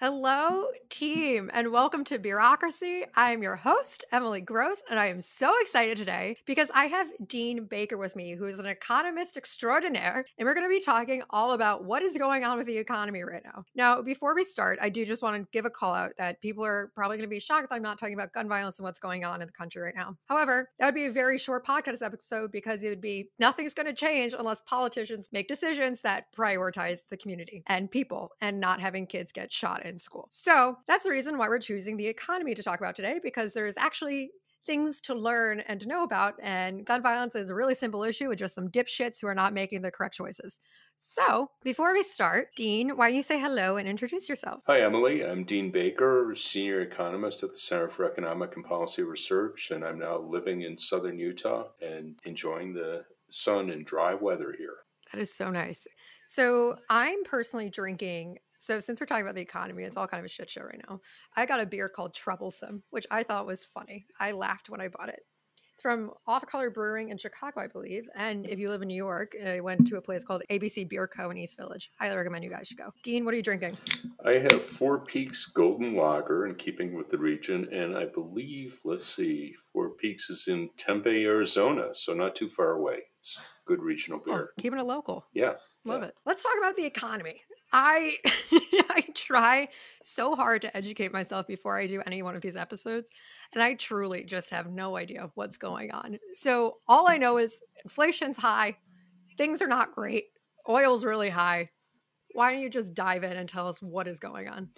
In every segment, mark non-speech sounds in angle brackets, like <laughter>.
Hello, team, and welcome to Bureaucracy. I am your host, Emily Gross, and I am so excited today because I have Dean Baker with me, who is an economist extraordinaire, and we're going to be talking all about what is going on with the economy right now. Now, before we start, I do just want to give a call out that people are probably going to be shocked that I'm not talking about gun violence and what's going on in the country right now. However, that would be a very short podcast episode because it would be nothing's going to change unless politicians make decisions that prioritize the community and people and not having kids get shot in school. So that's the reason why we're choosing the economy to talk about today, because there's actually things to learn and to know about. And gun violence is a really simple issue with just some dipshits who are not making the correct choices. So before we start, Dean, why don't you say hello and introduce yourself? Hi, Emily. I'm Dean Baker, Senior Economist at the Center for Economic and Policy Research, and I'm now living in southern Utah and enjoying the sun and dry weather here. That is so nice. So I'm personally drinking so since we're talking about the economy, it's all kind of a shit show right now. I got a beer called Troublesome, which I thought was funny. I laughed when I bought it. It's from Off Color Brewing in Chicago, I believe. And if you live in New York, I went to a place called ABC Beer Co. in East Village. Highly recommend you guys should go. Dean, what are you drinking? I have Four Peaks Golden Lager in keeping with the region. And I believe, let's see, Four Peaks is in Tempe, Arizona. So not too far away. It's good regional oh, beer. Oh, keeping it local. Yeah. Love yeah. it. Let's talk about the economy. I <laughs> I try so hard to educate myself before I do any one of these episodes, and I truly just have no idea of what's going on. So all I know is inflation's high, things are not great, oil's really high. Why don't you just dive in and tell us what is going on?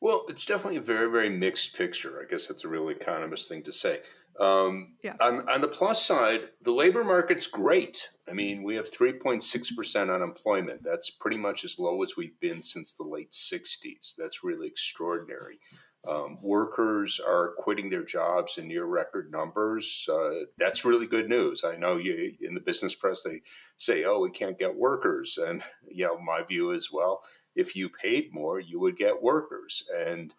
Well, it's definitely a very, very mixed picture. I guess that's a real economist thing to say. Um, yeah. on, on the plus side, the labor market's great. I mean, we have 3.6% unemployment. That's pretty much as low as we've been since the late 60s. That's really extraordinary. Um, workers are quitting their jobs in near record numbers. Uh, that's really good news. I know you in the business press they say, "Oh, we can't get workers," and <laughs> you know my view is, well, if you paid more, you would get workers, and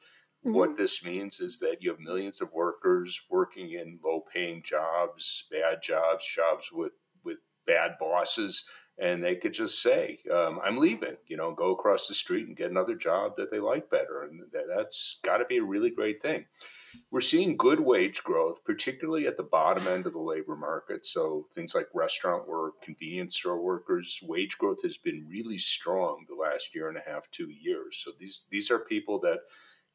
Mm-hmm. What this means is that you have millions of workers working in low paying jobs, bad jobs, jobs with, with bad bosses, and they could just say, um, I'm leaving, you know, go across the street and get another job that they like better. And that's got to be a really great thing. We're seeing good wage growth, particularly at the bottom end of the labor market. So things like restaurant work, convenience store workers, wage growth has been really strong the last year and a half, two years. So these these are people that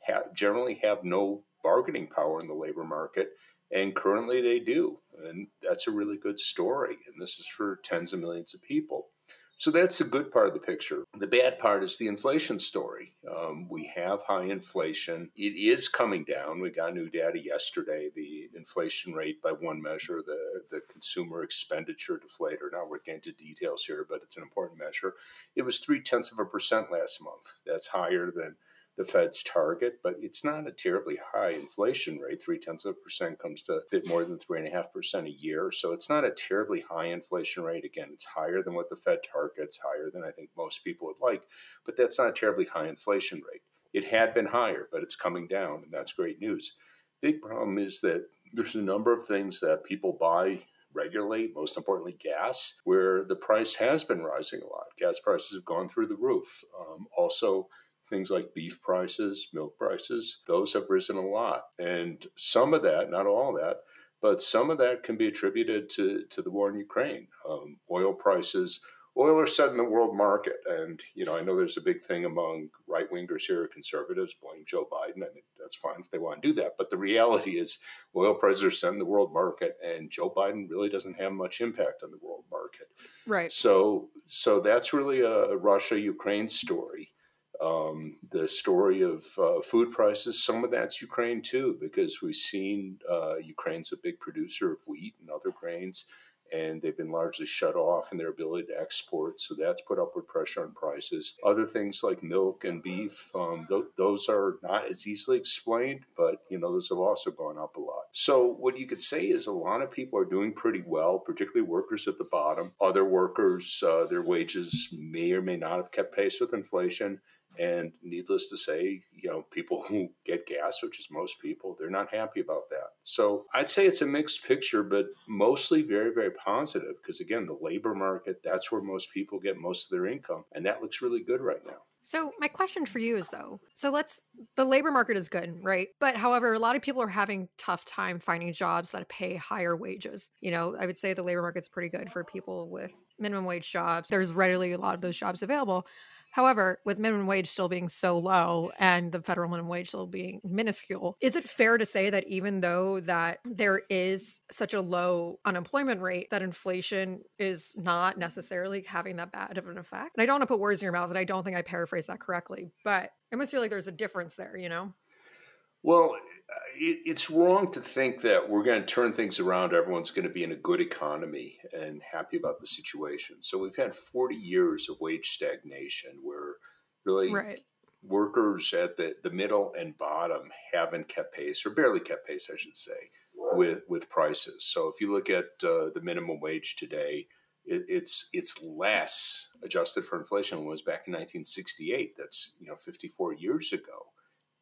ha- generally have no bargaining power in the labor market, and currently they do. And that's a really good story. And this is for tens of millions of people. So that's a good part of the picture. The bad part is the inflation story. Um, we have high inflation. It is coming down. We got new data yesterday. The inflation rate, by one measure, the, the consumer expenditure deflator, not worth getting into details here, but it's an important measure. It was three tenths of a percent last month. That's higher than the Fed's target, but it's not a terribly high inflation rate. Three tenths of a percent comes to a bit more than three and a half percent a year. So it's not a terribly high inflation rate. Again, it's higher than what the Fed targets, higher than I think most people would like, but that's not a terribly high inflation rate. It had been higher, but it's coming down, and that's great news. Big problem is that there's a number of things that people buy regularly, most importantly, gas, where the price has been rising a lot. Gas prices have gone through the roof. Um, also, things like beef prices, milk prices, those have risen a lot. And some of that, not all that, but some of that can be attributed to, to the war in Ukraine. Um, oil prices, oil are set in the world market. And, you know, I know there's a big thing among right wingers here, conservatives, blame Joe Biden, and that's fine if they want to do that. But the reality is, oil prices are set in the world market, and Joe Biden really doesn't have much impact on the world market. Right. So, so that's really a Russia Ukraine story um, the story of uh, food prices, some of that's Ukraine too, because we've seen uh, Ukraine's a big producer of wheat and other grains, and they've been largely shut off in their ability to export. So that's put upward pressure on prices. Other things like milk and beef, um, th- those are not as easily explained, but you know those have also gone up a lot. So what you could say is a lot of people are doing pretty well, particularly workers at the bottom. Other workers, uh, their wages may or may not have kept pace with inflation and needless to say, you know, people <laughs> who get gas, which is most people, they're not happy about that. So I'd say it's a mixed picture, but mostly very, very positive because, again, the labor market, that's where most people get most of their income. And that looks really good right now. So, my question for you is though so let's, the labor market is good, right? But however, a lot of people are having tough time finding jobs that pay higher wages. You know, I would say the labor market's pretty good for people with minimum wage jobs. There's readily a lot of those jobs available. However, with minimum wage still being so low and the federal minimum wage still being minuscule, is it fair to say that even though that there is such a low unemployment rate, that inflation is not necessarily having that bad of an effect? And I don't want to put words in your mouth, and I don't think I paraphrased that correctly, but I must feel like there's a difference there, you know? Well, it, it's wrong to think that we're going to turn things around. Everyone's going to be in a good economy and happy about the situation. So we've had 40 years of wage stagnation where really right. workers at the, the middle and bottom haven't kept pace, or barely kept pace, I should say, with, with prices. So if you look at uh, the minimum wage today, it, it's it's less adjusted for inflation than it was back in 1968. That's you know 54 years ago.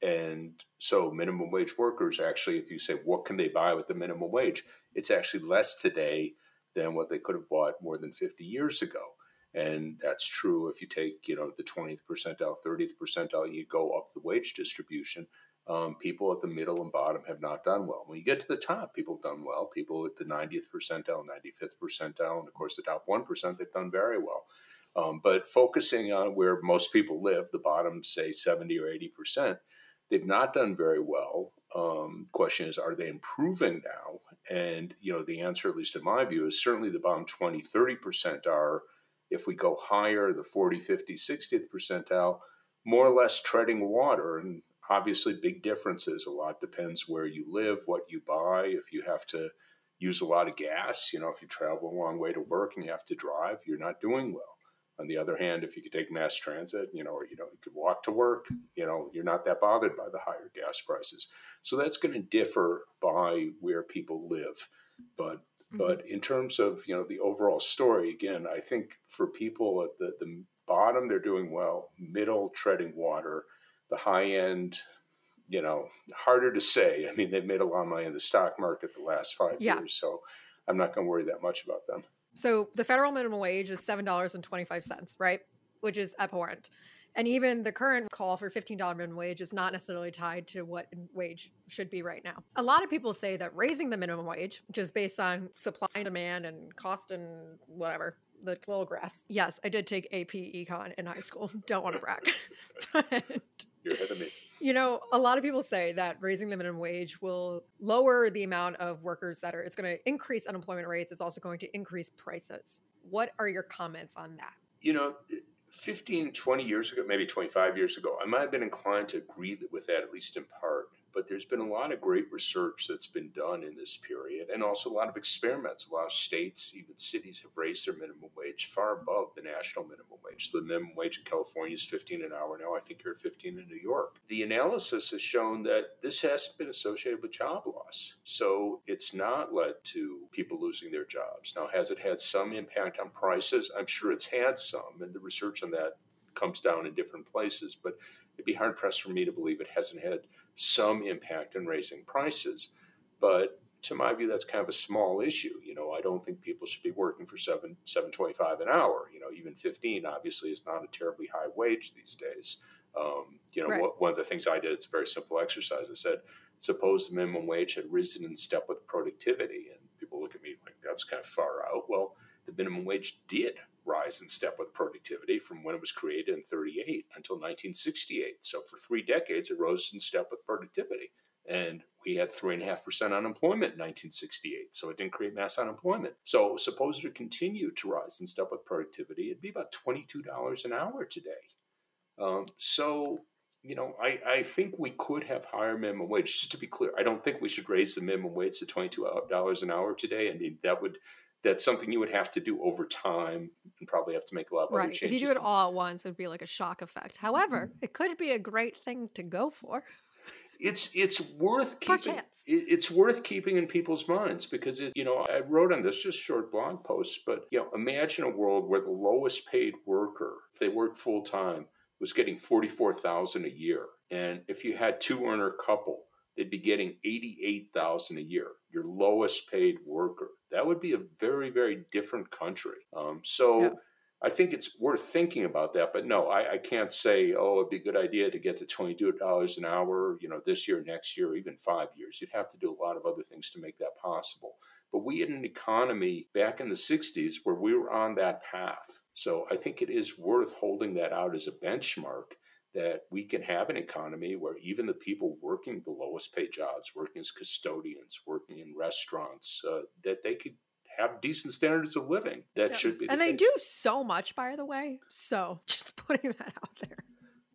And so minimum wage workers actually, if you say, what can they buy with the minimum wage? It's actually less today than what they could have bought more than 50 years ago. And that's true if you take, you know, the 20th percentile, 30th percentile, you go up the wage distribution. Um, people at the middle and bottom have not done well. When you get to the top, people have done well. People at the 90th percentile, 95th percentile, and of course the top 1%, they've done very well. Um, but focusing on where most people live, the bottom, say 70 or 80%, They've not done very well. Um, question is, are they improving now? And, you know, the answer, at least in my view, is certainly the bottom 20, 30% are, if we go higher, the 40, 50, 60th percentile, more or less treading water. And obviously, big differences. A lot depends where you live, what you buy, if you have to use a lot of gas. You know, if you travel a long way to work and you have to drive, you're not doing well. On the other hand, if you could take mass transit, you know, or you know, you could walk to work, you know, you're not that bothered by the higher gas prices. So that's going to differ by where people live. But mm-hmm. but in terms of you know the overall story, again, I think for people at the, the bottom, they're doing well. Middle, treading water. The high end, you know, harder to say. I mean, they've made a lot of money in the stock market the last five yeah. years, so I'm not going to worry that much about them. So the federal minimum wage is $7.25, right? Which is abhorrent. And even the current call for $15 minimum wage is not necessarily tied to what wage should be right now. A lot of people say that raising the minimum wage, which is based on supply and demand and cost and whatever, the little graphs. Yes, I did take AP econ in high school. <laughs> Don't want to brag. <laughs> you're ahead of me. You know, a lot of people say that raising the minimum wage will lower the amount of workers that are, it's going to increase unemployment rates. It's also going to increase prices. What are your comments on that? You know, 15, 20 years ago, maybe 25 years ago, I might have been inclined to agree with that, at least in part but there's been a lot of great research that's been done in this period and also a lot of experiments. A lot of states, even cities, have raised their minimum wage far above the national minimum wage. The minimum wage in California is 15 an hour now. I think you're at 15 in New York. The analysis has shown that this hasn't been associated with job loss. So it's not led to people losing their jobs. Now, has it had some impact on prices? I'm sure it's had some, and the research on that comes down in different places, but it'd be hard pressed for me to believe it hasn't had some impact in raising prices. But to my view, that's kind of a small issue. You know, I don't think people should be working for seven seven twenty five an hour. You know, even fifteen obviously is not a terribly high wage these days. Um, you know, right. one of the things I did, it's a very simple exercise. I said, suppose the minimum wage had risen in step with productivity, and people look at me like that's kind of far out. Well, the minimum wage did rise in step with productivity from when it was created in 38 until 1968. So for three decades, it rose in step with productivity. And we had 3.5% unemployment in 1968, so it didn't create mass unemployment. So suppose it continued to rise in step with productivity, it'd be about $22 an hour today. Um, so, you know, I, I think we could have higher minimum wage. Just to be clear, I don't think we should raise the minimum wage to $22 an hour today. I mean, that would that's something you would have to do over time probably have to make a lot of right. changes. If you do it all at once, it'd be like a shock effect. However, mm-hmm. it could be a great thing to go for. It's it's worth keeping. It's worth keeping in people's minds because it, you know I wrote on this just short blog posts, but you know imagine a world where the lowest paid worker, if they worked full time, was getting forty four thousand a year, and if you had two earner couple, they'd be getting eighty eight thousand a year your lowest paid worker. That would be a very, very different country. Um, so yeah. I think it's worth thinking about that. But no, I, I can't say, oh, it'd be a good idea to get to $22 an hour, you know, this year, next year, even five years. You'd have to do a lot of other things to make that possible. But we had an economy back in the 60s where we were on that path. So I think it is worth holding that out as a benchmark that we can have an economy where even the people working the lowest paid jobs, working as custodians, working in restaurants, uh, that they could have decent standards of living. That yeah. should be. and they case. do so much, by the way. So <laughs> just putting that out there.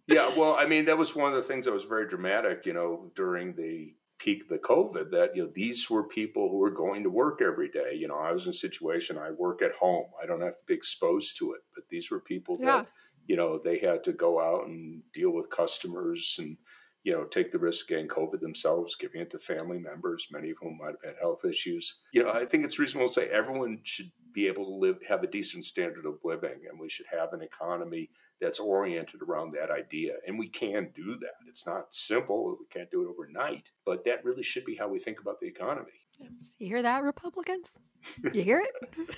yeah, well, I mean, that was one of the things that was very dramatic, you know, during the peak of the COVID that, you know, these were people who were going to work every day. You know, I was in a situation, I work at home. I don't have to be exposed to it. But these were people yeah. that, you know, they had to go out and deal with customers and, you know, take the risk of getting COVID themselves, giving it to family members, many of whom might have had health issues. You know, I think it's reasonable to say everyone should be able to live, have a decent standard of living, and we should have an economy that's oriented around that idea. And we can do that. It's not simple, we can't do it overnight, but that really should be how we think about the economy. You hear that, Republicans? You hear it?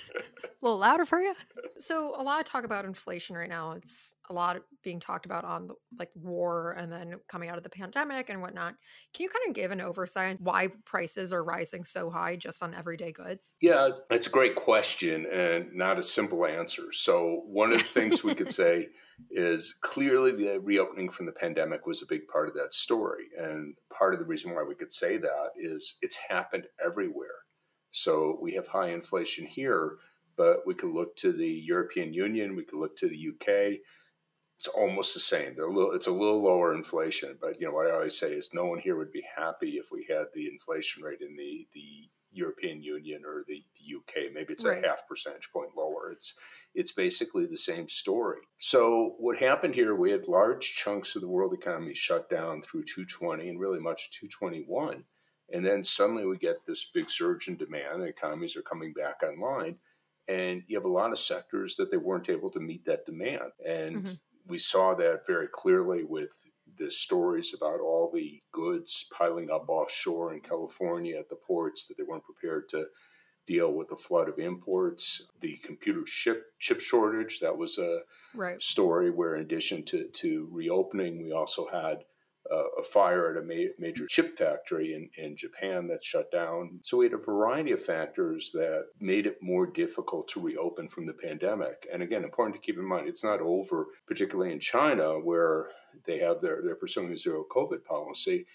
a little louder for you. So, a lot of talk about inflation right now. It's a lot being talked about on the, like war and then coming out of the pandemic and whatnot. Can you kind of give an oversight why prices are rising so high just on everyday goods? Yeah, that's a great question and not a simple answer. So, one of the things we could say <laughs> is clearly the reopening from the pandemic was a big part of that story. And part of the reason why we could say that is it's happened everywhere. So we have high inflation here, but we could look to the European Union, we could look to the UK. It's almost the same. They're a little, it's a little lower inflation, but you know what I always say is no one here would be happy if we had the inflation rate in the the European Union or the, the UK. Maybe it's right. a half percentage point lower. It's it's basically the same story. So what happened here? We had large chunks of the world economy shut down through 220 and really much 221, and then suddenly we get this big surge in demand. The economies are coming back online, and you have a lot of sectors that they weren't able to meet that demand, and mm-hmm. we saw that very clearly with the stories about all the goods piling up offshore in California at the ports that they weren't prepared to deal with the flood of imports, the computer chip chip shortage. That was a right. story where, in addition to, to reopening, we also had uh, a fire at a ma- major chip factory in, in Japan that shut down. So we had a variety of factors that made it more difficult to reopen from the pandemic. And again, important to keep in mind, it's not over, particularly in China, where they have their they're pursuing a zero COVID policy.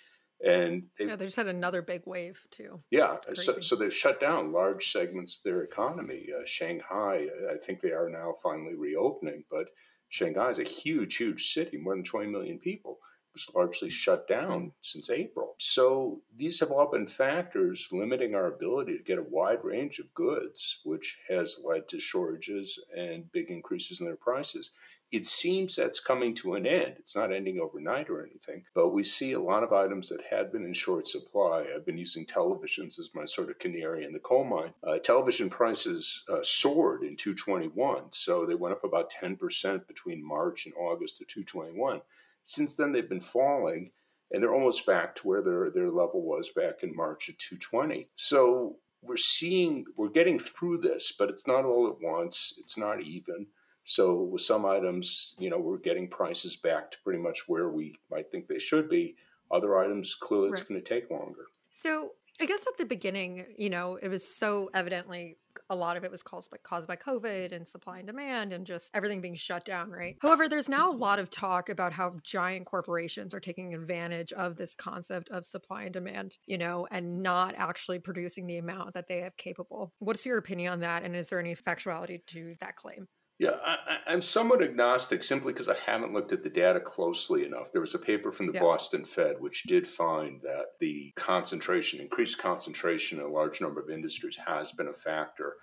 And they, yeah, they just had another big wave too. Yeah, so, so, they've shut down large segments of their economy. Uh, Shanghai, I think they are now finally reopening, but Shanghai is a huge, huge city, more than 20 million people was largely shut down since April. So these have all been factors limiting our ability to get a wide range of goods, which has led to shortages and big increases in their prices. It seems that's coming to an end. It's not ending overnight or anything, but we see a lot of items that had been in short supply. I've been using televisions as my sort of canary in the coal mine. Uh, television prices uh, soared in 221, so they went up about 10% between March and August of 221. Since then, they've been falling, and they're almost back to where their, their level was back in March of 220. So we're seeing, we're getting through this, but it's not all at once. It's not even. So with some items, you know, we're getting prices back to pretty much where we might think they should be. Other items, clearly, right. it's going to take longer. So I guess at the beginning, you know, it was so evidently a lot of it was caused by caused by COVID and supply and demand and just everything being shut down, right? However, there's now a lot of talk about how giant corporations are taking advantage of this concept of supply and demand, you know, and not actually producing the amount that they have capable. What's your opinion on that? And is there any factuality to that claim? Yeah, I, am somewhat agnostic simply because I haven't looked at the data closely enough. There was a paper from the yeah. Boston Fed which did find that the concentration, increased concentration in a large number of industries has been a factor.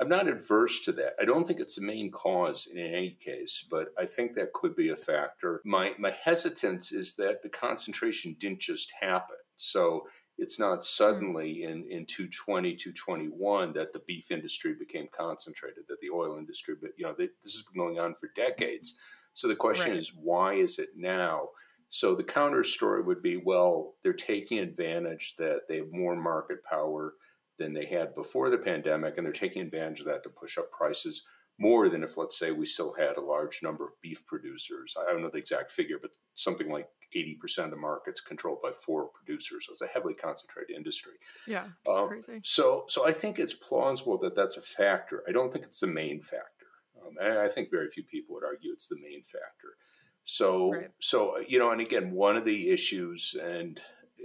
I'm not adverse to that. I don't think it's the main cause in any case, but I think that could be a factor. My my hesitance is that the concentration didn't just happen. So it's not hmm. suddenly in, in 220, 221 that the beef industry became concentrated, that the oil industry, but you know, they, this has been going on for decades. So the question right. is, why is it now? So the counter story would be, well, they're taking advantage that they have more market power than they had before the pandemic, and they're taking advantage of that to push up prices more than if, let's say, we still had a large number of beef producers. I don't know the exact figure, but something like 80% of the market's controlled by four producers. So it's a heavily concentrated industry. Yeah, um, crazy. So, so I think it's plausible that that's a factor. I don't think it's the main factor. Um, and I think very few people would argue it's the main factor. So, right. so you know, and again, one of the issues, and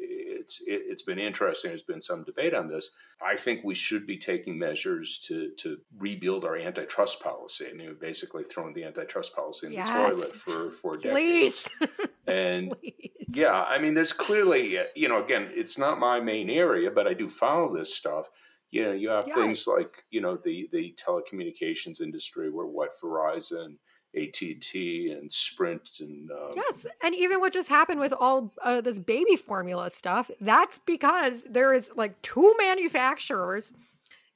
it's it, has been interesting. There's been some debate on this. I think we should be taking measures to to rebuild our antitrust policy. I mean, we've basically thrown the antitrust policy in yes. the toilet for for decades. <laughs> And Please. yeah, I mean, there's clearly you know, again, it's not my main area, but I do follow this stuff. You know, you have yeah. things like you know the the telecommunications industry where what Verizon AT&T and Sprint and um, yes, and even what just happened with all uh, this baby formula stuff, that's because there is like two manufacturers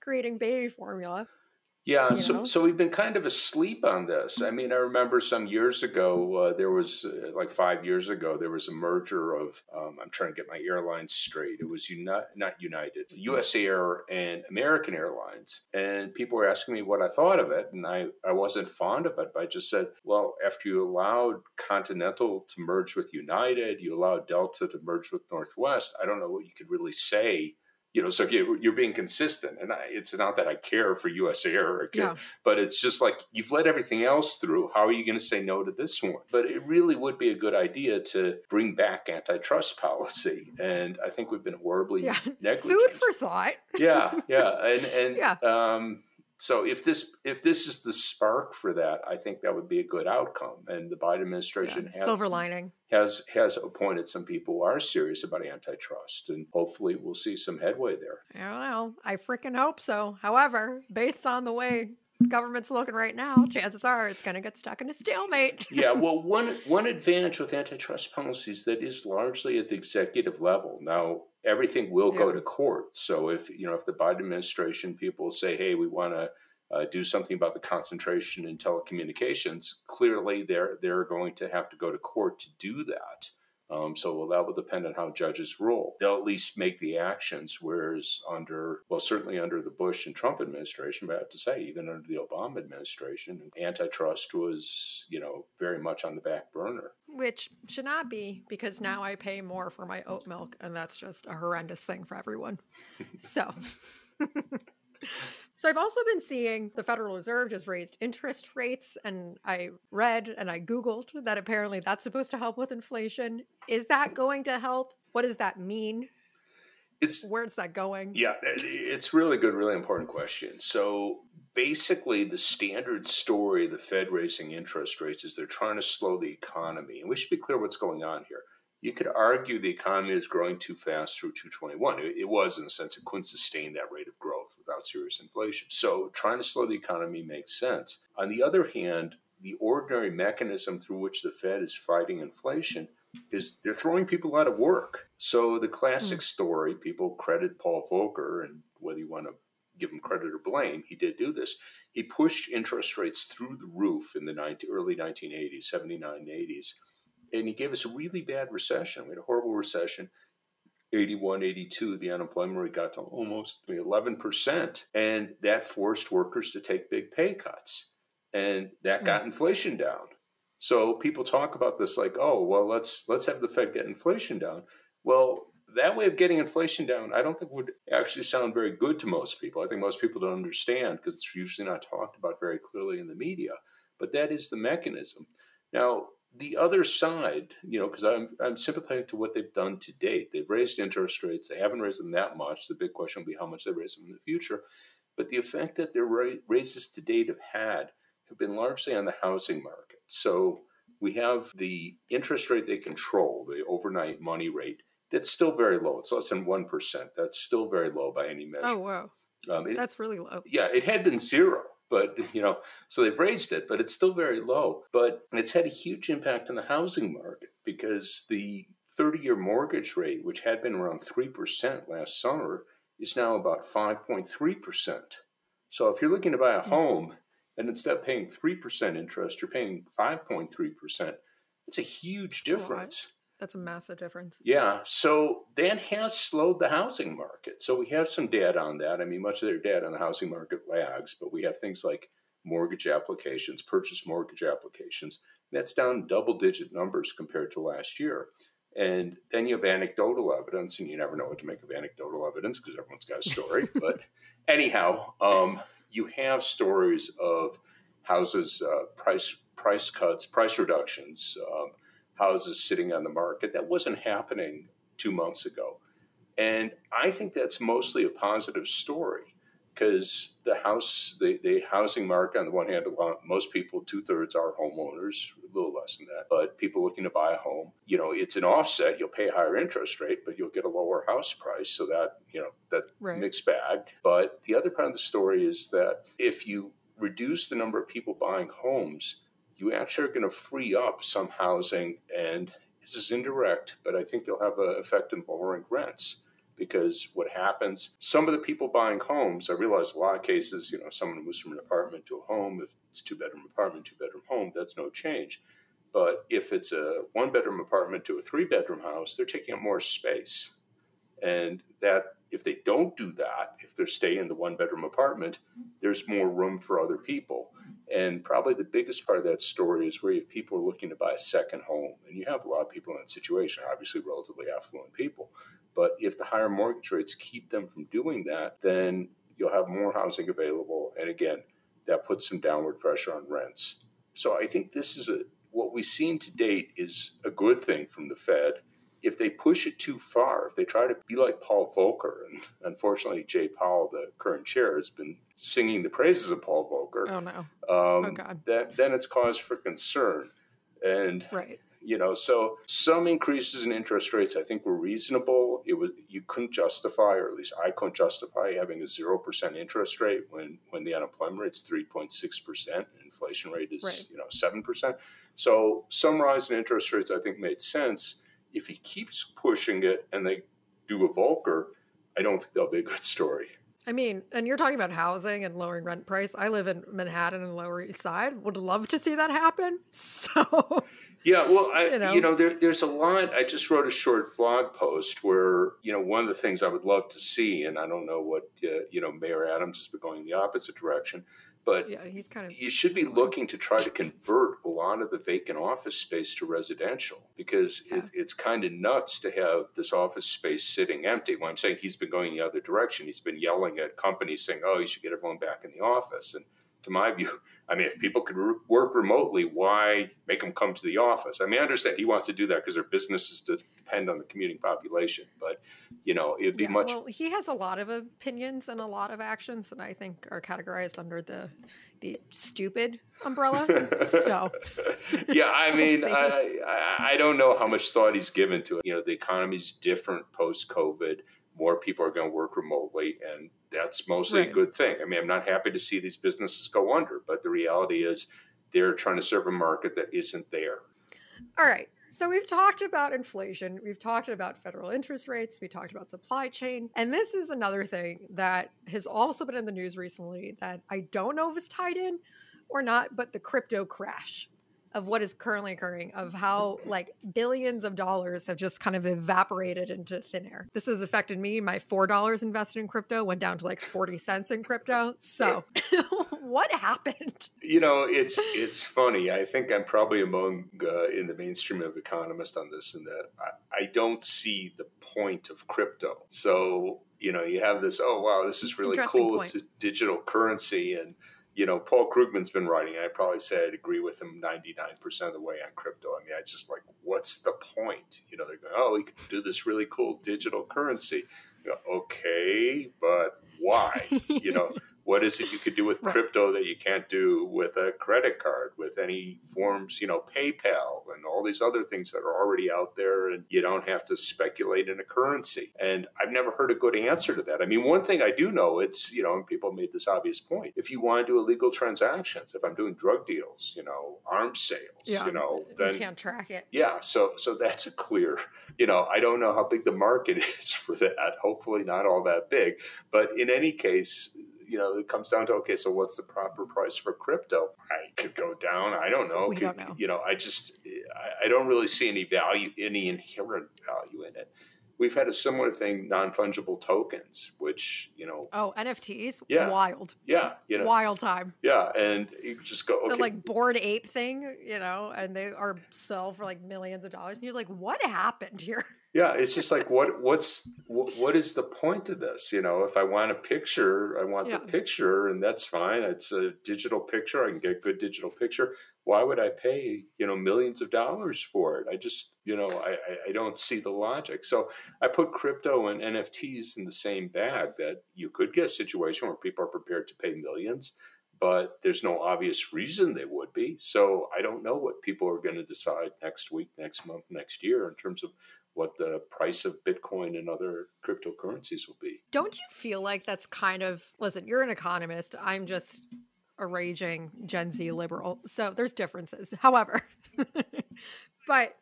creating baby formula yeah, so so we've been kind of asleep on this. I mean, I remember some years ago, uh, there was uh, like five years ago, there was a merger of. Um, I'm trying to get my airlines straight. It was Uni- not United, U.S. Air and American Airlines, and people were asking me what I thought of it, and I I wasn't fond of it, but I just said, well, after you allowed Continental to merge with United, you allowed Delta to merge with Northwest. I don't know what you could really say you know so if you, you're being consistent and I, it's not that i care for us air care, yeah. but it's just like you've let everything else through how are you going to say no to this one but it really would be a good idea to bring back antitrust policy and i think we've been horribly yeah. negligent food for thought yeah yeah and and <laughs> yeah. um so if this if this is the spark for that, I think that would be a good outcome. And the Biden administration yeah, silver lining has has appointed some people who are serious about antitrust, and hopefully we'll see some headway there. I don't know. I freaking hope so. However, based on the way government's looking right now, chances are it's going to get stuck in a stalemate. <laughs> yeah, well, one one advantage with antitrust policies that is largely at the executive level. Now, everything will yeah. go to court. So if you know if the Biden administration people say, "Hey, we want to uh, do something about the concentration in telecommunications," clearly they're they're going to have to go to court to do that. Um, so well, that will depend on how judges rule. They'll at least make the actions. Whereas under, well, certainly under the Bush and Trump administration, but I have to say, even under the Obama administration, antitrust was, you know, very much on the back burner. Which should not be because now I pay more for my oat milk, and that's just a horrendous thing for everyone. so. <laughs> So I've also been seeing the Federal Reserve just raised interest rates, and I read and I Googled that apparently that's supposed to help with inflation. Is that going to help? What does that mean? It's where's that going? Yeah, eh, it's really good, really important question. So basically, the standard story of the Fed raising interest rates is they're trying to slow the economy, and we should be clear what's going on here you could argue the economy is growing too fast through 221. It, it, was, in a sense, it couldn't sustain that rate of growth without serious inflation. So trying to slow the economy makes sense. On the other hand, the ordinary mechanism through which the Fed is fighting inflation is they're throwing people out of work. So the classic mm. story, people credit Paul Volcker, and whether you want to give him credit or blame, he did do this. He pushed interest rates through the roof in the 19, early 1980s, 79, 80s and he gave us a really bad recession. We had a horrible recession. 81, 82, the unemployment rate got to almost 11%. And that forced workers to take big pay cuts. And that got mm. inflation down. So people talk about this like, oh, well, let's let's have the Fed get inflation down. Well, that way of getting inflation down, I don't think would actually sound very good to most people. I think most people don't understand because it's usually not talked about very clearly in the media. But that is the mechanism. Now, the other side, you know, because I'm I'm sympathetic to what they've done to date. They've raised interest rates. They haven't raised them that much. The big question will be how much they raise them in the future. But the effect that their raises to date have had have been largely on the housing market. So we have the interest rate they control, the overnight money rate. That's still very low. It's less than one percent. That's still very low by any measure. Oh wow, um, it, that's really low. Yeah, it had been zero but <laughs> you know so they've raised it but it's still very low. But it's had a huge impact on the housing market because the 30 year mortgage rate which had been around 3% last summer is now about 5.3% so if you're looking to buy a mm-hmm. home and instead of paying 3% interest you're paying 5.3% it's a huge difference that's a massive difference. Yeah. So that has slowed the housing market. So we have some data on that. I mean, much of their data on the housing market lags, but we have things like mortgage applications, purchase mortgage applications. That's down double digit numbers compared to last year. And then you have anecdotal evidence, and you never know what to make of anecdotal evidence because everyone's got a story. <laughs> but anyhow, um, you have stories of houses uh, price price cuts, price reductions, um, houses sitting on the market. That wasn't happening two months ago, and I think that's mostly a positive story because the house, the, the housing market, on the one hand, most people, two thirds are homeowners, a little less than that, but people looking to buy a home, you know, it's an offset. You'll pay a higher interest rate, but you'll get a lower house price. So that, you know, that right. mixed bag. But the other part of the story is that if you reduce the number of people buying homes, you actually are going to free up some housing. And this is indirect, but I think you'll have an effect in lowering rents because what happens, some of the people buying homes, I realize a lot of cases, you know, someone moves from an apartment to a home, if it's two bedroom apartment, two bedroom home, that's no change. But if it's a one bedroom apartment to a three bedroom house, they're taking up more space. And that if they don't do that, if they're staying in the one bedroom apartment, there's more room for other people. And probably the biggest part of that story is where you have people are looking to buy a second home. And you have a lot of people in that situation, obviously relatively affluent people. But if the higher mortgage rates keep them from doing that, then you'll have more housing available. And again, that puts some downward pressure on rents. So I think this is a what we've seen to date is a good thing from the Fed. If they push it too far, if they try to be like Paul Volcker, and unfortunately Jay Powell, the current chair, has been singing the praises of Paul Volcker. Oh no! Um, oh God! That, then it's cause for concern. And right you know so some increases in interest rates i think were reasonable it was you couldn't justify or at least i couldn't justify having a 0% interest rate when when the unemployment rate's 3.6% inflation rate is right. you know 7% so some rise in interest rates i think made sense if he keeps pushing it and they do a volcker i don't think that'll be a good story I mean, and you're talking about housing and lowering rent price. I live in Manhattan and Lower East Side. Would love to see that happen. <laughs> So yeah, well, I, you know, you know there, there's a lot. I just wrote a short blog post where you know one of the things I would love to see, and I don't know what uh, you know Mayor Adams has been going the opposite direction, but yeah, he's kind of you should be looking to try to convert a lot of the vacant office space to residential because yeah. it, it's kind of nuts to have this office space sitting empty. When I'm saying he's been going the other direction, he's been yelling at companies saying, "Oh, you should get everyone back in the office," and to my view. I mean, if people could re- work remotely, why make them come to the office? I mean, I understand he wants to do that because their businesses depend on the commuting population, but you know, it'd be yeah, much. Well, he has a lot of opinions and a lot of actions that I think are categorized under the the stupid umbrella. so, <laughs> yeah, I <laughs> mean, we'll I, I don't know how much thought he's given to it. You know, the economy's different post COVID. More people are going to work remotely, and that's mostly right. a good thing. I mean, I'm not happy to see these businesses go under, but the reality is they're trying to serve a market that isn't there. All right. So we've talked about inflation, we've talked about federal interest rates, we talked about supply chain, and this is another thing that has also been in the news recently that I don't know if it's tied in or not, but the crypto crash of what is currently occurring of how like billions of dollars have just kind of evaporated into thin air. This has affected me. My four dollars invested in crypto went down to like 40 cents in crypto. So <laughs> what happened? You know it's it's funny. I think i'm probably among uh, in the mainstream of economists on this and that I, I don't see the point of crypto. So you know you have this oh wow this is really cool. Point. it's a digital currency and you know, Paul Krugman's been writing. I probably say I'd agree with him 99% of the way on crypto. I mean, I just like, what's the point? You know, they're going, oh, we can do this really cool digital currency. Go, okay, but why? <laughs> you know, what is it you could do with right. crypto that you can't do with a credit card, with any forms, you know, PayPal and all these other things that are already out there, and you don't have to speculate in a currency. And I've never heard a good answer to that. I mean, one thing I do know, it's, you know, and people made this obvious point. If you want to do illegal transactions, if I'm doing drug deals, you know, arms sales, yeah, you know, then you can't track it. Yeah. So, so that's a clear, you know, I don't know how big the market <laughs> is for that. Hopefully not all that big. But in any case, you know, it comes down to okay, so what's the proper price for crypto? I could go down. I don't know. We could, don't know. You know, I just I, I don't really see any value, any inherent value in it. we've had a similar thing, non fungible tokens, which you know. Oh, NFTs. Yeah. Wild. Yeah, you know. Wild time. Yeah, and you just go okay. The like bored ape thing, you know, and they are sell for like millions of dollars, and you're like, what happened here? Yeah, it's just like what what's what, what is the point of this? You know, if I want a picture, I want Yeah. the picture, and that's fine. It's a digital picture. I can get a good digital picture. Why would I pay you know millions of dollars for it? I just you know I I, I don't see the logic. So I put crypto and NFTs in the same bag. That you could get a situation where people are prepared to pay millions. But there's no obvious reason they would be. So I don't know what people are going to decide next week, next month, next year in terms of what the price of Bitcoin and other cryptocurrencies will be. Don't you feel like that's kind of listen, you're an economist. I'm just a raging Gen Z liberal. So there's differences. However, <laughs> but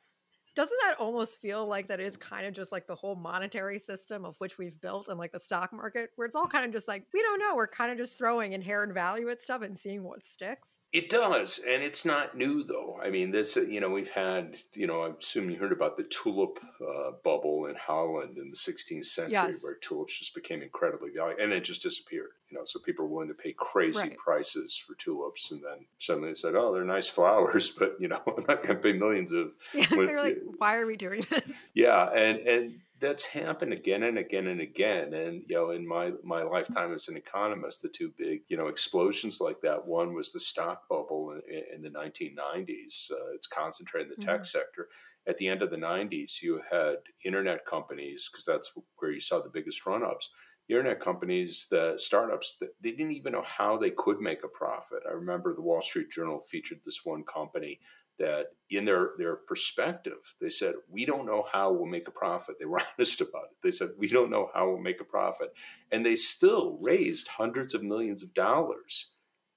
doesn't that almost feel like that is kind of just like the whole monetary system of which we've built and like the stock market where it's all kind of just like we don't know we're kind of just throwing inherent value at stuff and seeing what sticks It does, and it's not new though. I mean, this uh, you know we've had you know I assume you heard about the tulip uh, bubble in Holland in the 16th century, Yes. where tulips just became incredibly valuable, and it just disappeared. You know, so people were willing to pay crazy Right. prices for tulips, and then suddenly they said, "Oh, they're nice <laughs> flowers, but you know, <laughs> I'm not going to pay millions of <laughs> yeah they're like why are we doing this yeah, and and that's happened again and again and again. And you know, in my my lifetime as an economist, the two big you know explosions like that. One was the stock bubble in, in the 1990s. Uh, it's concentrated in the tech sector. At the end of the 90s, you had internet companies because that's where you saw the biggest run ups. Internet companies, the startups, they didn't even know how they could make a profit. I remember the Wall Street Journal featured this one company that in their their perspective they said we don't know how we'll make a profit. They were <laughs> honest about it. They said we don't know how we'll make a profit. And they still raised hundreds of millions of dollars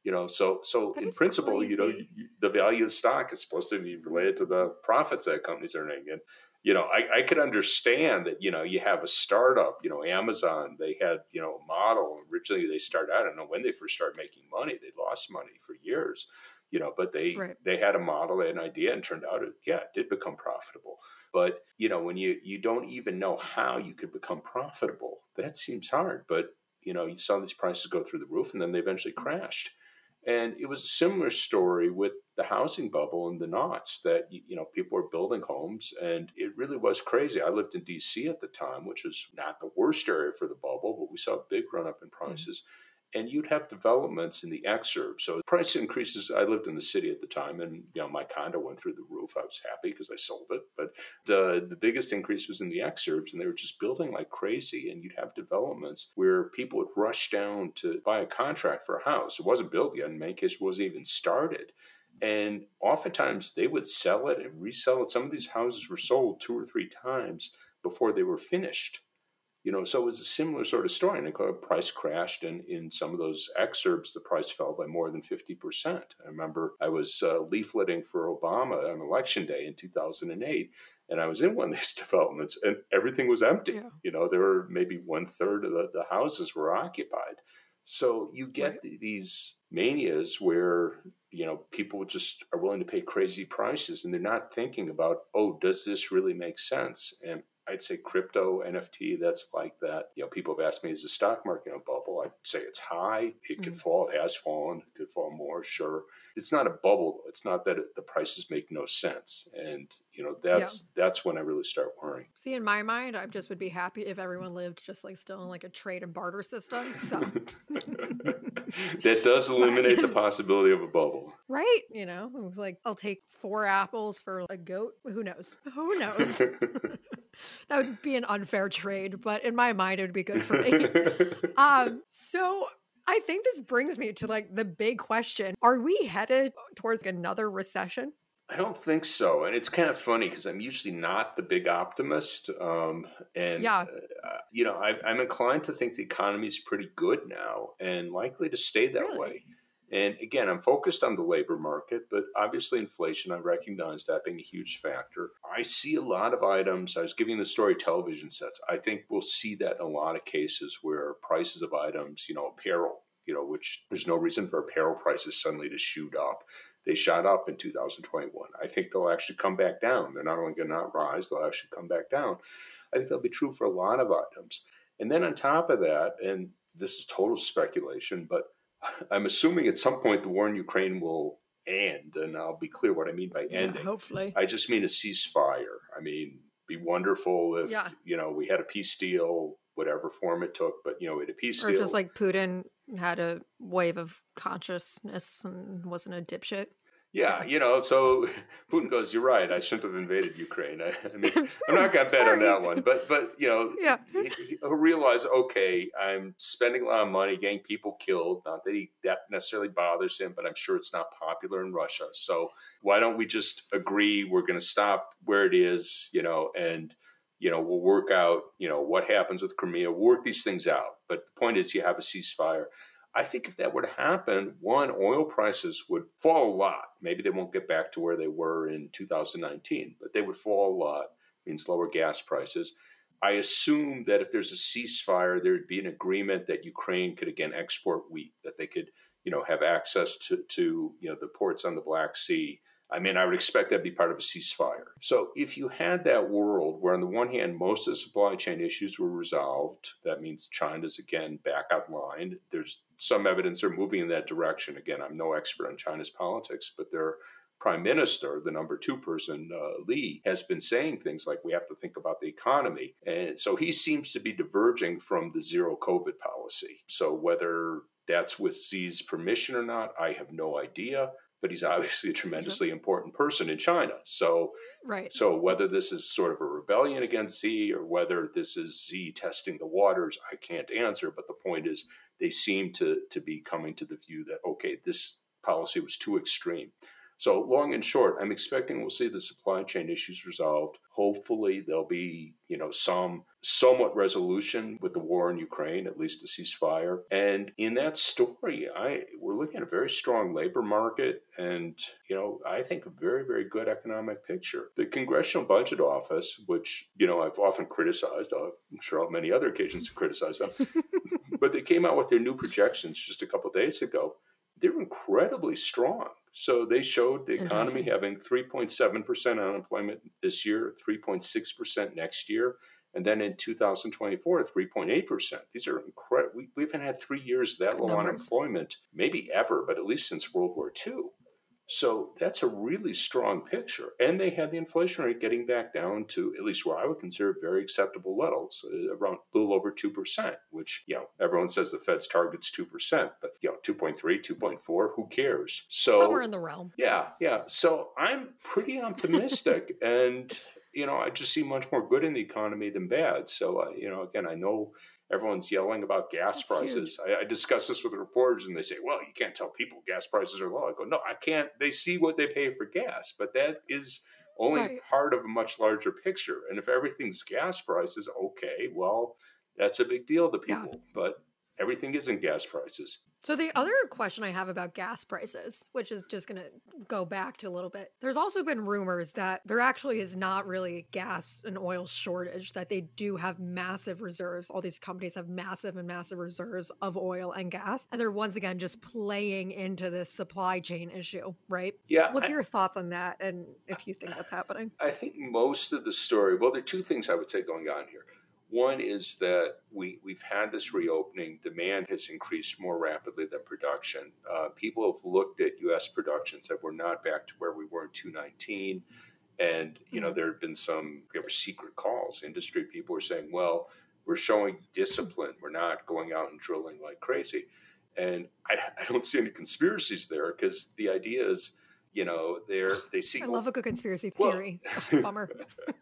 you know? So so That in principle you know you, the value of stock is supposed to be related to the profits that companies are earning. And you know I, I could understand that you know you have a startup you know amazon they had you know a model originally they started i don't know when they first started making money they lost money for years you know but they Right. they had a model they had an idea and turned out it yeah it did become profitable but you know when you you don't even know how you could become profitable that seems hard but you know you saw these prices go through the roof and then they eventually crashed and it was a similar story with the housing bubble in the knots that you know people were building homes and it really was crazy i lived in dc at the time which was not the worst area for the bubble but we saw a big run up in hmm. prices and you'd have developments in the exurbs. So price increases. I lived in the city at the time, and you know my condo went through the roof. I was happy because I sold it. But the the biggest increase was in the exurbs, and they were just building like crazy. And you'd have developments where people would rush down to buy a contract for a house. It wasn't built yet. In many cases, it wasn't even started. And oftentimes they would sell it and resell it. Some of these houses were sold two or three times before they were finished. You know, so it was a similar sort of story. And the price crashed, and in some of those exurbs, the price fell by more than 50%. I remember I was uh, leafleting for Obama on election day in 2008, and I was in one of these <laughs> developments, and everything was empty. Yeah. You know, there were maybe one third of the, the houses were occupied. So you get Right. th- these manias where you know people just are willing to pay crazy prices and they're not thinking about oh does this really make sense? And i'd say crypto nft that's like that. You know people have asked me is the stock market a bubble? I'd say it's high. It could Mm. fall it has fallen it could fall more sure. It's not a bubble it's not that it, the prices make no sense. And you know that's that's when i really start worrying. See in my mind i just would be happy if everyone lived just like still in like a trade and barter system so. <laughs> That does eliminate the <laughs> possibility of a bubble. Right you know like i'll take four apples for a goat who knows who knows? <laughs> That would be an unfair trade but in my mind it would be good for me. Um so i think this brings me to like the big question. Are we headed towards another recession I don't think so, and it's kind of funny because I'm usually not the big optimist, um, and Yeah. uh, you know I, I'm inclined to think the economy is pretty good now and likely to stay that Really? way. And again, I'm focused on the labor market, but obviously inflation, I recognize that being a huge factor. I see a lot of items. I was giving the story television sets. I think we'll see that in a lot of cases where prices of items, you know, apparel, you know, which there's no reason for apparel prices suddenly to shoot up. They shot up in 2021. I think they'll actually come back down. They're not only going to not rise, they'll actually come back down. I think that'll be true for a lot of items. And then on top of that, and this is total speculation, but <laughs> I'm assuming at some point the war in Ukraine will end, and I'll be clear what I mean by ending. Yeah, hopefully, I just mean a ceasefire. I mean, be wonderful if Yeah. you know we had a peace deal, whatever form it took, but you know, it had a peace or just like Putin had a wave of consciousness and wasn't a dipshit. Yeah, you know, so <laughs> Putin goes, "You're right. I shouldn't have invaded Ukraine." I, <laughs> I mean, I'm not gonna bet on that one, but but you know, <laughs> Yeah. he- he'll realize, okay, I'm spending a lot of money, getting people killed. Not that he, that necessarily bothers him, but I'm sure it's not popular in Russia. So why don't we just agree we're going to stop where it is, you know, and you know we'll work out, you know, what happens with Crimea, work these things out. But the point is, you have a ceasefire. I think if that were to happen, one, oil prices would fall a lot. Maybe they won't get back to where they were in 2019, but they would fall a lot, means lower gas prices. I assume that if there's a ceasefire, there'd be an agreement that Ukraine could again export wheat, that they could, you know, have access to, to you know, the ports on the Black Sea. I mean, I would expect that to be part of a ceasefire. So if you had that world where, on the one hand, most of the supply chain issues were resolved, that means China's again back online. There's some evidence they're moving in that direction. Again, I'm no expert on China's politics, but their prime minister, the number two person, uh, Li, has been saying things like we have to think about the economy. And so he seems to be diverging from the zero COVID policy. So whether that's with Xi's permission or not, I have no idea. But he's obviously a tremendously important person in China. So Right. so whether this is sort of a rebellion against Z or whether this is Z testing the waters, I can't answer. But the point is, they seem to to be coming to the view that okay, this policy was too extreme. So long and short, I'm expecting we'll see the supply chain issues resolved. Hopefully, there'll be you know some somewhat resolution with the war in Ukraine, at least a ceasefire. And in that story, I we're looking at a very strong labor market, and you know I think a very very good economic picture. The Congressional Budget Office, which you know I've often criticized, uh, I'm sure on many other occasions to criticize them, <laughs> but they came out with their new projections just a couple days ago. They're incredibly strong. So they showed the economy having 3.7% unemployment this year, 3.6% next year, and then in 2024, 3.8%. These are incredible. We, we haven't had three years that Good low numbers. unemployment, maybe ever, but at least since World War II. So that's a really strong picture. And they had the inflation rate getting back down to at least what I would consider very acceptable levels, uh, around a little over 2%, which, you know, everyone says the Fed's target's 2%, but, you know, 2.3, 2.4, who cares? So Somewhere in the realm. yeah, yeah. So I'm pretty optimistic, <laughs> and you know, I just see much more good in the economy than bad. So, uh, you know, again, I know everyone's yelling about gas That's prices. I, I discuss this with reporters, and they say, "Well, you can't tell people gas prices are low." I go, "No, I can't. They see what they pay for gas, but that is." Only Right. part of a much larger picture. And if everything's gas prices, okay, well, that's a big deal to Yeah. people. But everything isn't gas prices. So the other question I have about gas prices, which is just going to go back to a little bit. There's also been rumors that there actually is not really a gas and oil shortage, that they do have massive reserves. All these companies have massive and massive reserves of oil and gas, and they're once again just playing into this supply chain issue, right? Yeah. What's I- your thoughts on that and if you think that's happening? I think most of the story, well, there are two things I would say going on here. One is that we, we've had this reopening. Demand has increased more rapidly than production. Uh, people have looked at U.S. productions that we're not back to where we were in 2019. And, you know, Mhm. there have been some, there were secret calls. Industry people were saying, well, we're showing discipline. We're not going out and drilling like crazy. And I, I don't see any conspiracies there because the idea is, you know, they're, <sighs> they see I love a good conspiracy theory. <laughs> Ugh, bummer.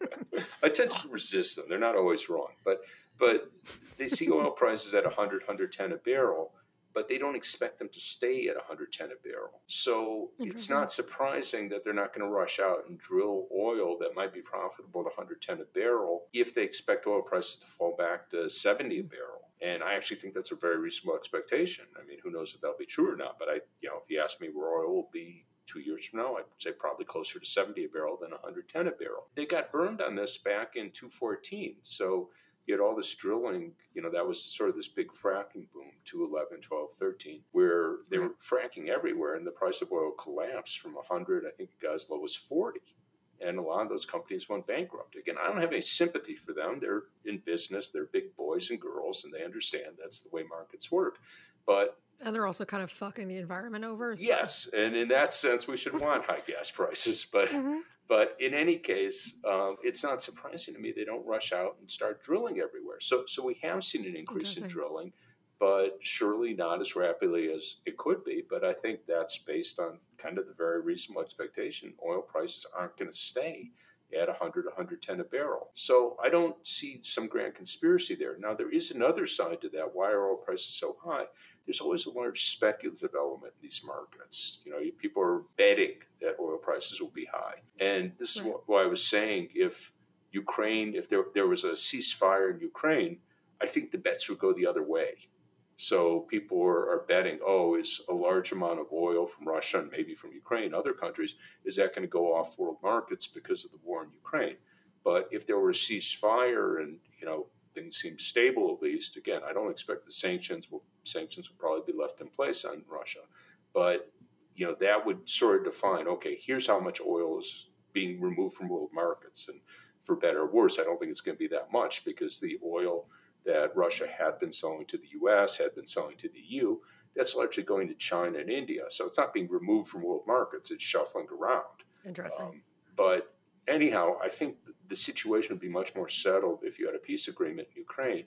<laughs> I tend to <laughs> resist them. They're not always wrong, but but they see oil prices at 100, 110 a barrel, but they don't expect them to stay at 110 a barrel. So it's not surprising that they're not going to rush out and drill oil that might be profitable at 110 a barrel if they expect oil prices to fall back to 70 a barrel. And I actually think that's a very reasonable expectation. I mean, who knows if that'll be true or not? But I, you know, if you ask me where oil will be two years from now, I'd say probably closer to 70 a barrel than 110 a barrel. They got burned on this back in 214. So you had all this drilling, you know, that was sort of this big fracking boom, 211, 12, 13, where they were fracking everywhere and the price of oil collapsed from 100, I think it got as low as 40. and a lot of those companies went bankrupt. Again, I don't have any sympathy for them. They're in business, they're big boys and girls, and they understand that's the way markets work. But and they're also kind of fucking the environment over. So. Yes, and in that sense, we should want high gas prices. <laughs> But mm-hmm. but in any case, um, it's not surprising to me they don't rush out and start drilling everywhere. So so we have seen an increase in drilling, but surely not as rapidly as it could be. But I think that's based on kind of the very reasonable expectation oil prices aren't going to stay at 100, 110 a barrel. So I don't see some grand conspiracy there. Now, there is another side to that. Why are oil prices so high? There's always a large speculative element in these markets. You know, people are betting that oil prices will be high. And this is why I was saying if Ukraine, if there, there was a ceasefire in Ukraine, I think the bets would go the other way. So people are, are, betting, oh, is a large amount of oil from Russia and maybe from Ukraine, other countries, is that going to go off world markets because of the war in Ukraine? But if there were a ceasefire and you know things seem stable at least, again, I don't expect the sanctions will sanctions will probably be left in place on Russia, but you know that would sort of define, okay, here's how much oil is being removed from world markets, and for better or worse, I don't think it's going to be that much because the oil that Russia had been selling to the US, had been selling to the EU, that's largely going to China and India. So it's not being removed from world markets, it's shuffling around. Interesting. Um, but anyhow, I think the situation would be much more settled if you had a peace agreement in Ukraine.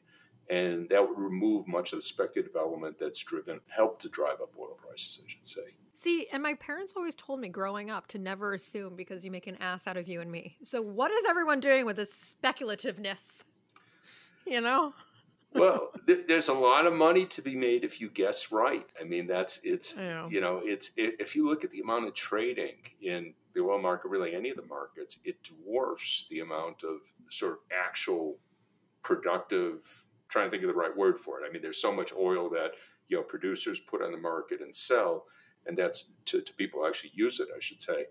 And that would remove much of the speculative element that's driven, helped to drive up oil prices, I should say. See, and my parents always told me growing up to never assume because you make an ass out of you and me. So, what is everyone doing with this speculativeness? You know? well, th- there's a lot of money to be made if you guess right. I mean, that's it's know. you know it's it, if you look at the amount of trading in the oil market, really any of the markets, it dwarfs the amount of sort of actual productive. Trying to think of the right word for it. I mean, there's so much oil that you know producers put on the market and sell, and that's to, to people actually use it, I should say,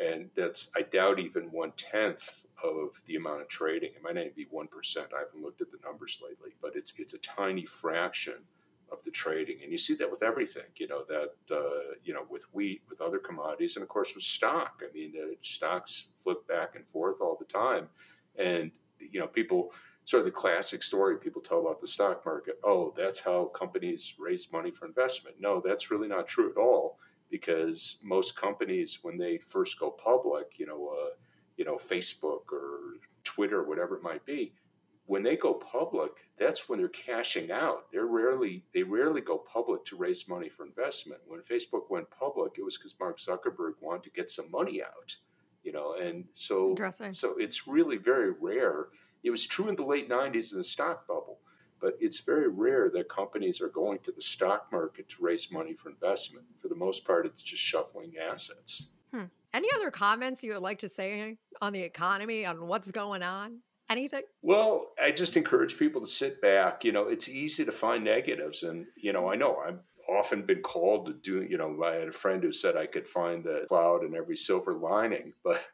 and that's I doubt even one tenth of the amount of trading. It might not even be one percent. I haven't looked at the numbers lately, but it's it's a tiny fraction of the trading, and you see that with everything. You know that uh, you know with wheat, with other commodities, and of course with stock. I mean, the stocks flip back and forth all the time, and you know people. Sort of the classic story people tell about the stock market. Oh, that's how companies raise money for investment. No, that's really not true at all because most companies, when they first go public, you know, uh, you know, Facebook or Twitter, whatever it might be, when they go public, that's when they're cashing out. They're rarely they rarely go public to raise money for investment. When Facebook went public, it was because Mark Zuckerberg wanted to get some money out, you know, and so so it's really very rare. It was true in the late '90s in the stock bubble, but it's very rare that companies are going to the stock market to raise money for investment. For the most part, it's just shuffling assets. Hmm. Any other comments you would like to say on the economy, on what's going on? Anything? Well, I just encourage people to sit back. You know, it's easy to find negatives. And, you know, I know I've often been called to do, you know, I had a friend who said I could find the cloud in every silver lining, <laughs> but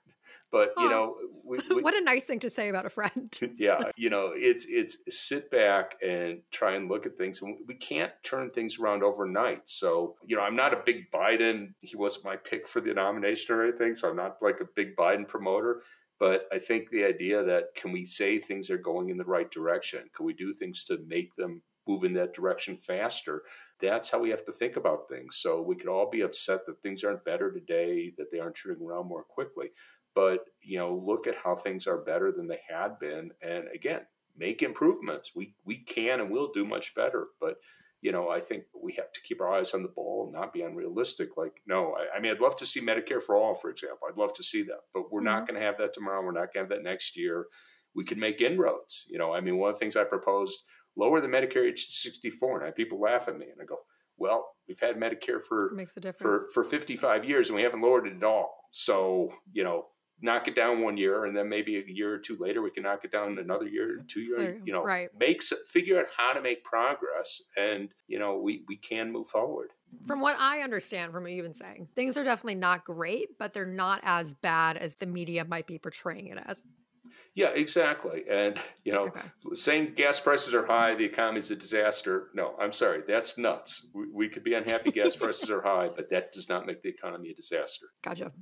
but you know, we, <laughs> we, what a nice thing to say about a friend. <laughs> yeah, you know, it's it's sit back and try and look at things, and we can't turn things around overnight. So you know, I'm not a big Biden. He wasn't my pick for the nomination or anything, so I'm not like a big Biden promoter. But I think the idea that can we say things are going in the right direction? Can we do things to make them move in that direction faster? That's how we have to think about things. So we could all be upset that things aren't better today, that they aren't turning around more quickly but you know look at how things are better than they had been and again make improvements we we can and will do much better but you know i think we have to keep our eyes on the ball and not be unrealistic. Like no i, I mean i'd love to see medicare for all for example. I'd love to see that but we're mm-hmm. not going to have that tomorrow. We're not going to have that next year. We can make inroads you know. I mean one of the things i proposed lower the medicare age to 64 and I people laugh at me and i go well we've had medicare for for for 55 years and we haven't lowered it at all. So you know knock it down one year and then maybe a year or two later we can knock it down another year or two years you know right makes figure out how to make progress and you know we we can move forward from what i understand from what you've been saying things are definitely not great but they're not as bad as the media might be portraying it as yeah, exactly. And, you know, okay. saying gas prices are high, the economy is a disaster. No, I'm sorry. That's nuts. We, we could be unhappy gas <laughs> prices are high, but that does not make the economy a disaster. Gotcha.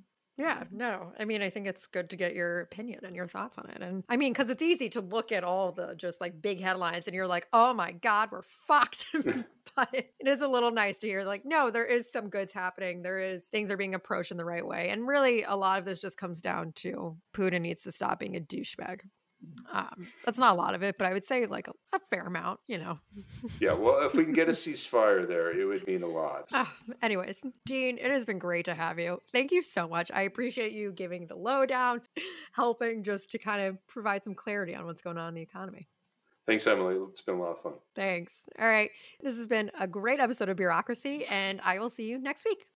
Yeah, no. I mean, I think it's good to get your opinion and your thoughts on it. And I mean, because it's easy to look at all the just like big headlines and you're like, oh my God, we're fucked. <laughs> <laughs> but it is a little nice to hear, like, no, there is some goods happening. There is things are being approached in the right way. And really, a lot of this just comes down to Putin needs to stop being a douchebag. Um, that's not a lot of it, but I would say like a, a fair amount, you know. <laughs> yeah, well, if we can get a ceasefire there, it would mean a lot. Uh, anyways, Dean, it has been great to have you. Thank you so much. I appreciate you giving the lowdown, <laughs> helping just to kind of provide some clarity on what's going on in the economy. Thanks, Emily. It's been a lot of fun. Thanks. All right. This has been a great episode of Bureaucracy, and I will see you next week.